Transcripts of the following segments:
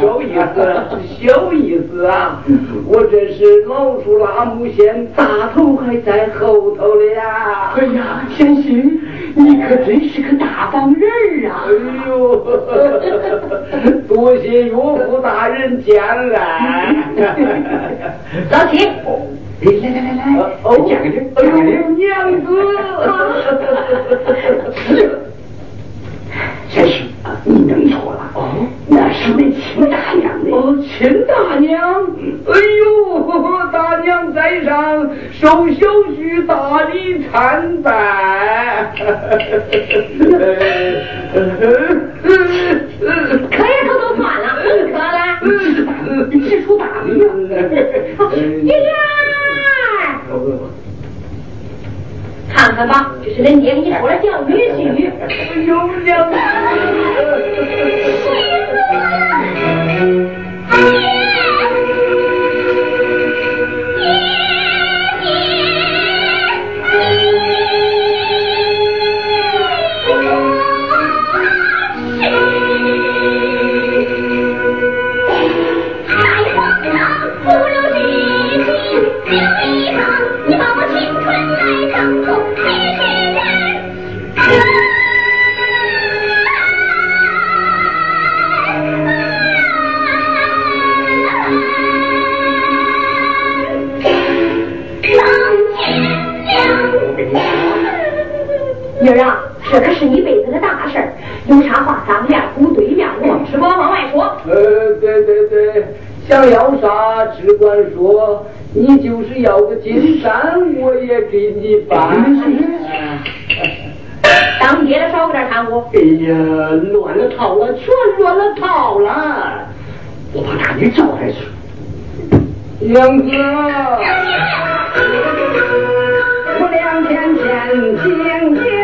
小意思，小意思啊！我这是老鼠拉木线，大头还在后头了呀！哎呀，贤媳，你可真是个大方人啊！哎呦，多谢岳父大人见了。老七。来来来来哦，讲个哎呦，哎呦娘子，贤媳。你认错了。哦，那是你亲大娘的。哦，亲大娘。哎呦，大娘在上，受小婿大礼参拜。可以偷偷算了，不可了。你是出大礼呀？爷爷。看看吧，这是恁爹给你说了叫女婿。哎呦娘的！气死我了。这可是一辈子的大事儿，有啥话咱们俩屋对面说，只管往外说。呃，对对对，想要啥只管说，你就是要个金山，我也给你办。当爹的少搁这掺和。哎呀，乱了套了，全乱了套了。我把大女找来去。娘子。我两片片金。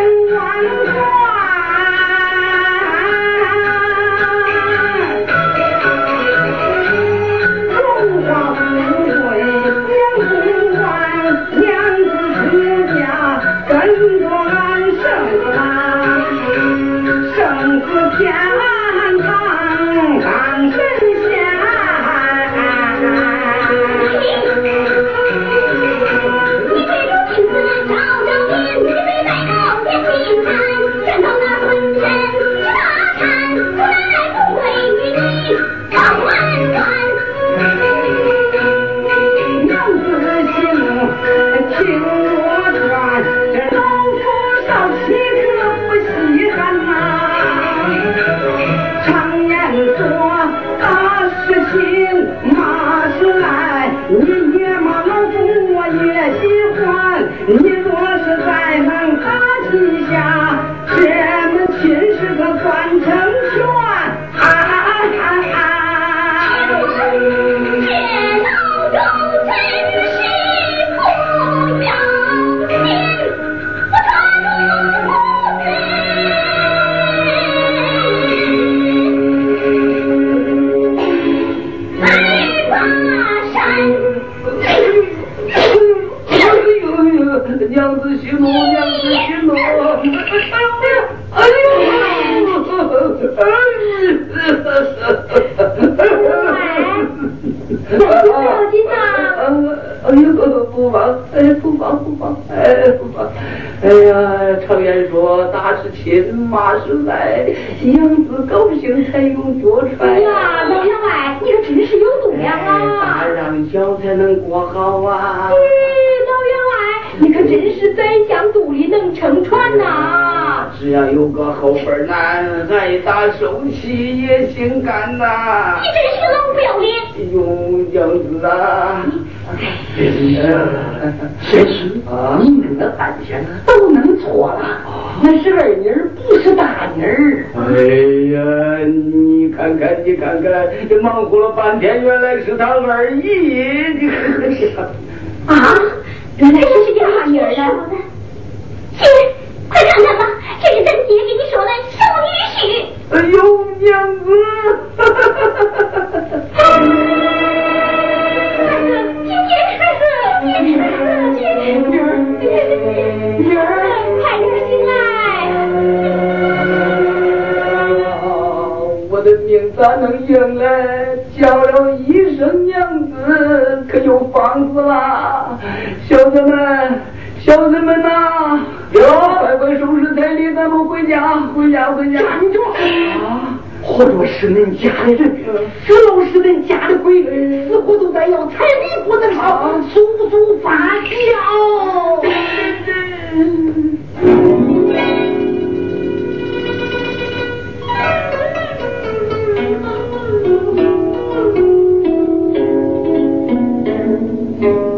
男，爱打手气也心甘呐。你真是老不要脸！用样子啊。先生啊，您跟那半天都弄错了，那是二妮儿，不是大妮儿。哎呀，你看看，你看看，这忙活了半天，原来是他二姨。啊，原来这是你大妮儿呀！亲，快看看吧，这是咱爹给你说的小女婿。哎呦，娘子！女儿，快点醒来！我的命咋能？叫了一声娘子，可就放肆啦。小子们，小子们呐，哟，快快收拾彩礼，咱们回家，回家，回家！站住！啊！或者是恁家的人，只要是恁家的鬼，死活都得要彩礼不能少，足足发笑。雨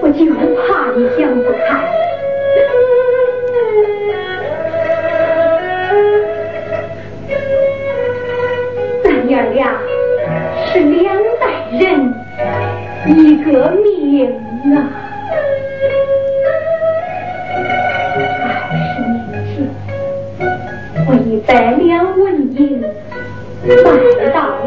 我就怕你想不开咱娘俩是两代人一个命。百两纹银买到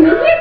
Another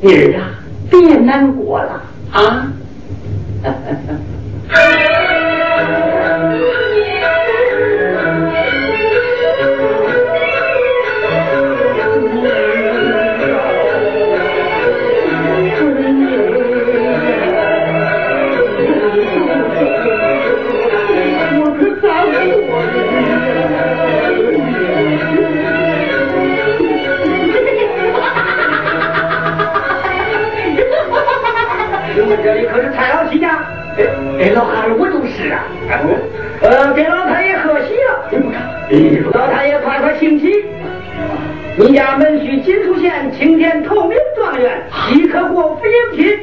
妮儿啊别难过了。啊？给老汉我就是啊，呃，给老太爷贺喜了，老太爷快快请起。你家门婿金出现，青天透明状元，即可过府迎亲。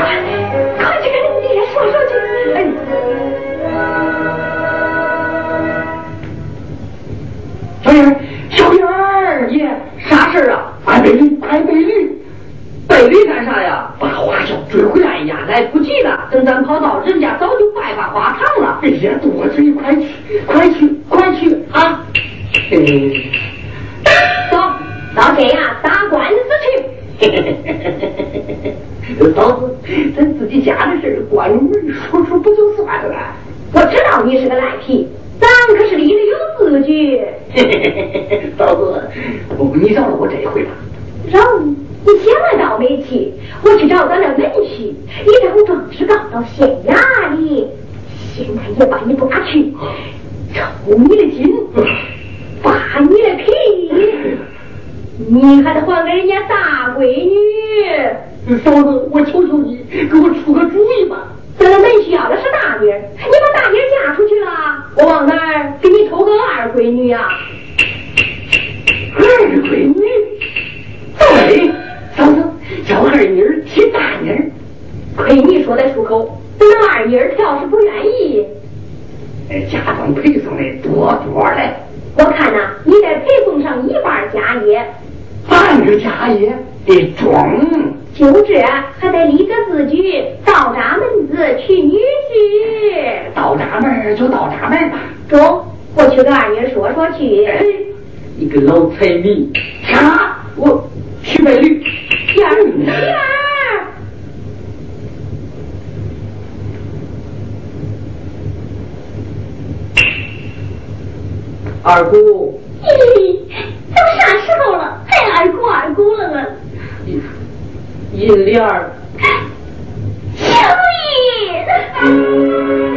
Right. 家业，半个家业得装。就这，还得立个字据，到闸门子娶女婿。到闸门就到闸门吧。中，我去跟二爷说说去。哎，你个老财迷，啥？我去买驴。天儿，天儿。二姑。都啥时候了，还二姑二姑了呢？银莲儿，秋意。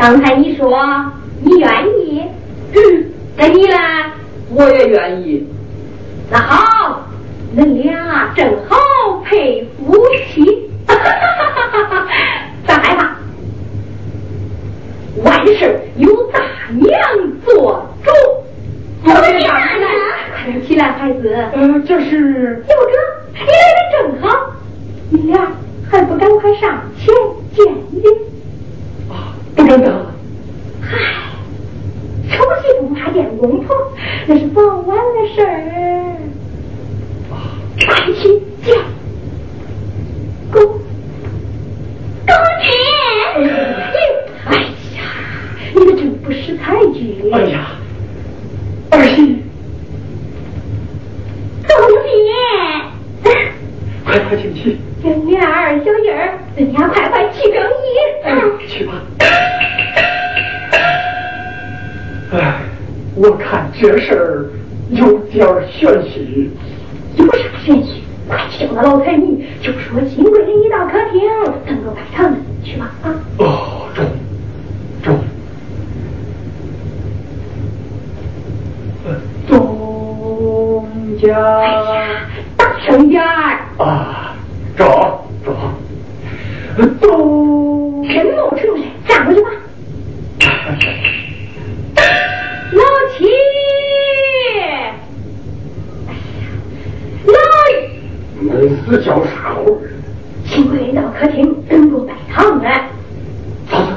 刚才你说你愿意，跟你呢？我也愿意。那好，恁俩正好配夫妻。咋害怕？万事有大娘做主。大来，快点起来，孩子。嗯、呃，这是。有这，你来的正好。你俩还不赶快上前见爹？不敢当。嗨，丑媳妇怕见公婆，那是早晚的事儿。快去见公公亲！哎呀，你们真不识抬举。哎呀，儿媳，公姐，快快请去，小女儿小燕儿，人家快快去更衣。去吧。我看这事儿有点玄虚。有啥玄虚？快去叫那老财迷，就说金贵人一到客厅，等着拜堂呢。去吧，啊！哦，中，中。东家。哎呀，大声点儿！啊，中中。东。真冒出来，站过去吧。老七。恁是叫啥活？请贵人到客厅等着拜堂呢。嫂子，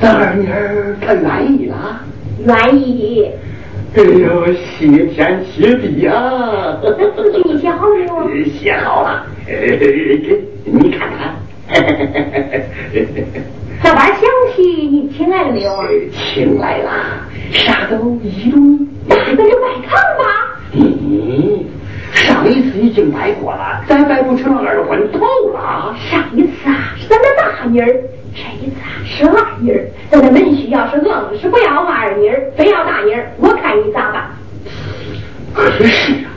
咱二妮儿她愿意了？愿意。哎呦，谢天谢地呀！字据你写好没有？写好了。你看看。这边详细你请来了没有啊？请来了，啥都一如。那就拜堂吧。嗯。上一次已经拜过了，咱拜不成二婚头了。上一次啊是咱的大妮儿，这一次啊是二妮儿。咱的门婿要是愣是不要二妮儿，非要大妮儿，我看你咋办？可是啊，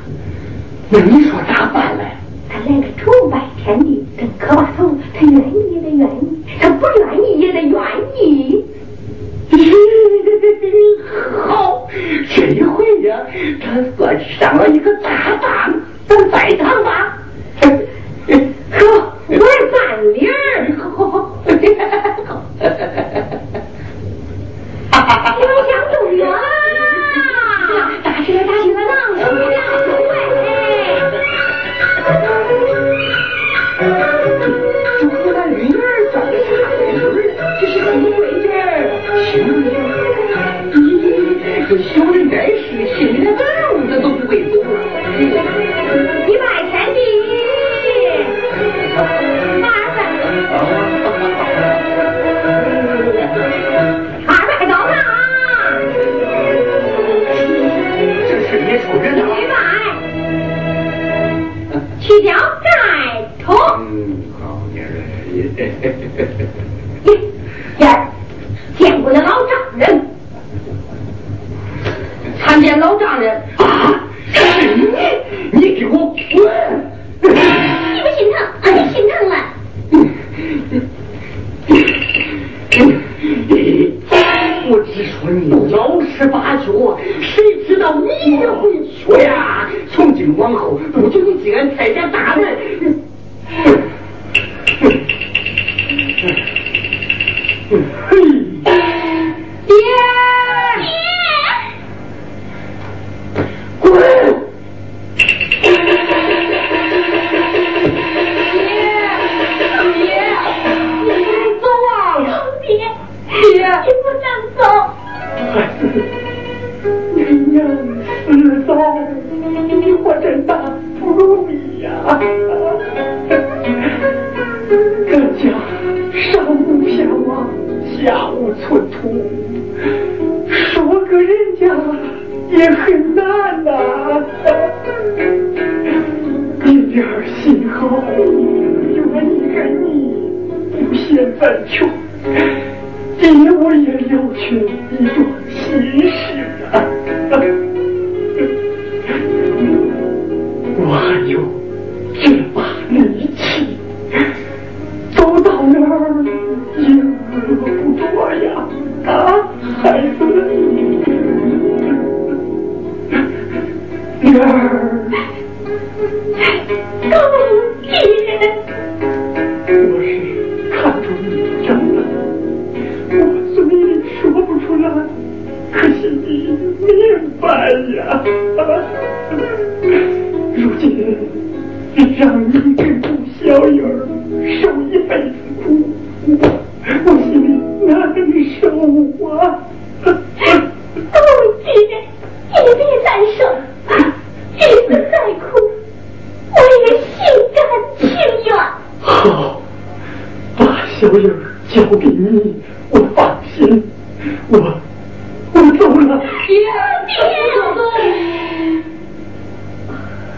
那你说咋办嘞？他来个崇拜天地，跟磕巴头，他愿意也得愿意，他不愿意也得愿意。好，这一回呀，他算上了一个大当，咱拜堂吧。好，我办理儿。好，好，好。有相中了，大起来，浪起来，浪手了，就和咱女儿长得差不多，这是新规矩。新规矩。这小人 Thank you.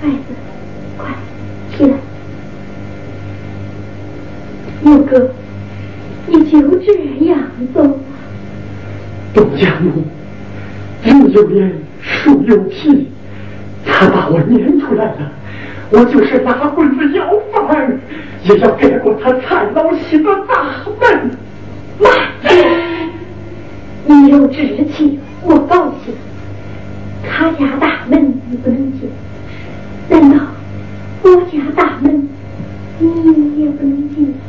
孩子，快起来！六哥，你就这样走？董家母，人有脸，树有皮，他把我撵出来了，我就是拿棍子要饭，也要给过他蔡老喜的大门。妈，你有志气，我高兴。他家大门你不能进。难道我家大门你也不能进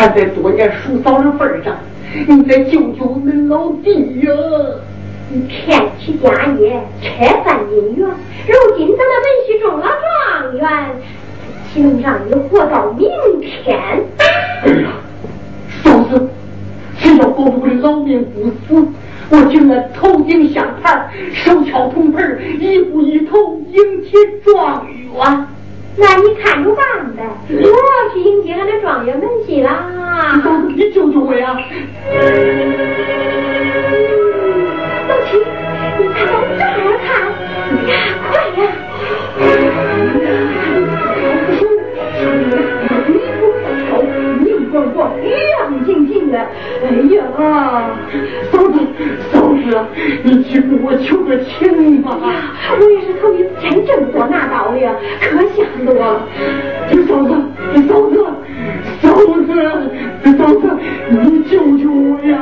看在多年叔嫂的份上你得救救我们老弟呀你骗取家业拆散姻缘如今咱们文婿中了状元岂能让你活到明天哎呀嫂子只要保住我的老命不死我就能头顶香盘手敲铜盆一步一头迎娶状元那你看着办呗，我去迎接俺的状元门去啦。你救救我呀！老七，你快往这儿看，快呀！光光亮晶晶的，哎呀，嫂子，嫂子，你去给我求个情吧！我也是头一次见这么多拿刀的，可吓死我了！嫂子，嫂子，嫂子，嫂子，你救救我呀！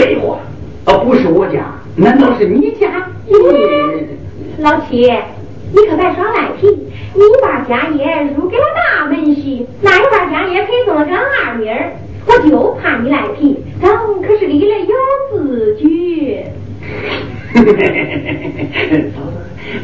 废话，啊，不是我家。难道是你家？老七，你可别耍赖皮！你把家业入给了大门婿，那又把家业配送了给二妮儿，我就怕你赖皮。咱可是立了有字据。走走，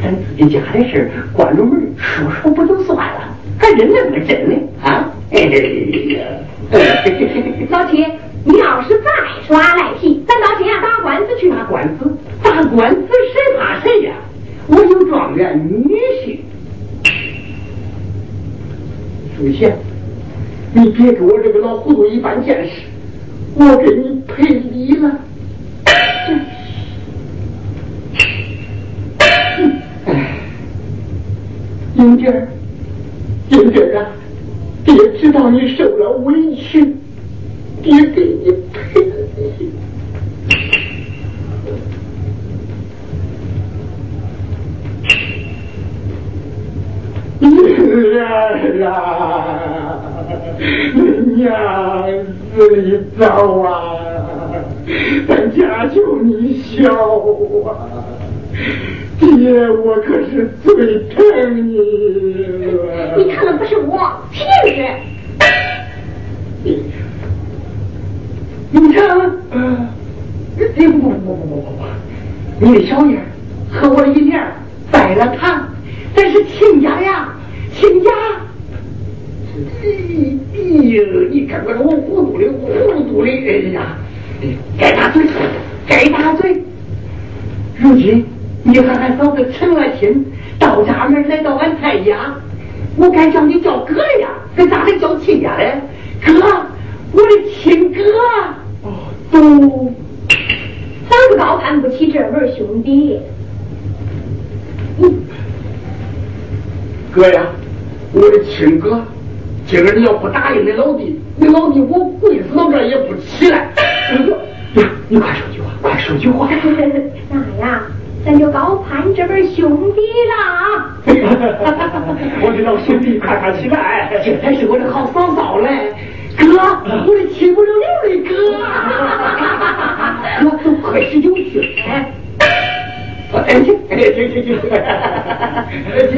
咱自己家的事关着门说说不就算了，还认那么真呢？啊？老七。你要是再耍赖皮，咱到县衙打官司去。打官司？打官司谁怕谁呀？我有状元女婿。苏贤，你别给我这个老糊涂一般见识，我给你赔礼了。哎，英姐儿，英姐儿啊，爹知道你受了委屈。你给你赔礼。女儿啊，娘死里早啊，咱家就你小啊，爹我可是最疼你了。你看的不是我，是你。你这，嗯，不不不不不不不，你的小妮和我一娘拜了堂，咱是亲家呀，亲家。哎呦，你看看我糊涂的糊涂的，哎呀，该打嘴，该打嘴。如今你和俺嫂子成了亲，到家门来到俺蔡家，我该叫你叫哥的呀，那咋还叫亲家嘞？哥，我的亲哥。都，咱不高攀不起这门兄弟。哥呀，我的亲哥，今儿你要不答应你老弟，你老弟我跪死到这也不起来。呀，你快说句话，快说句话。那呀，咱就高攀这门兄弟了。我的老兄弟，快快起来，这才是我的好嫂嫂嘞。哥，我的亲不溜溜的哥，哥都快十九岁，哎，哎，行，行行行，行。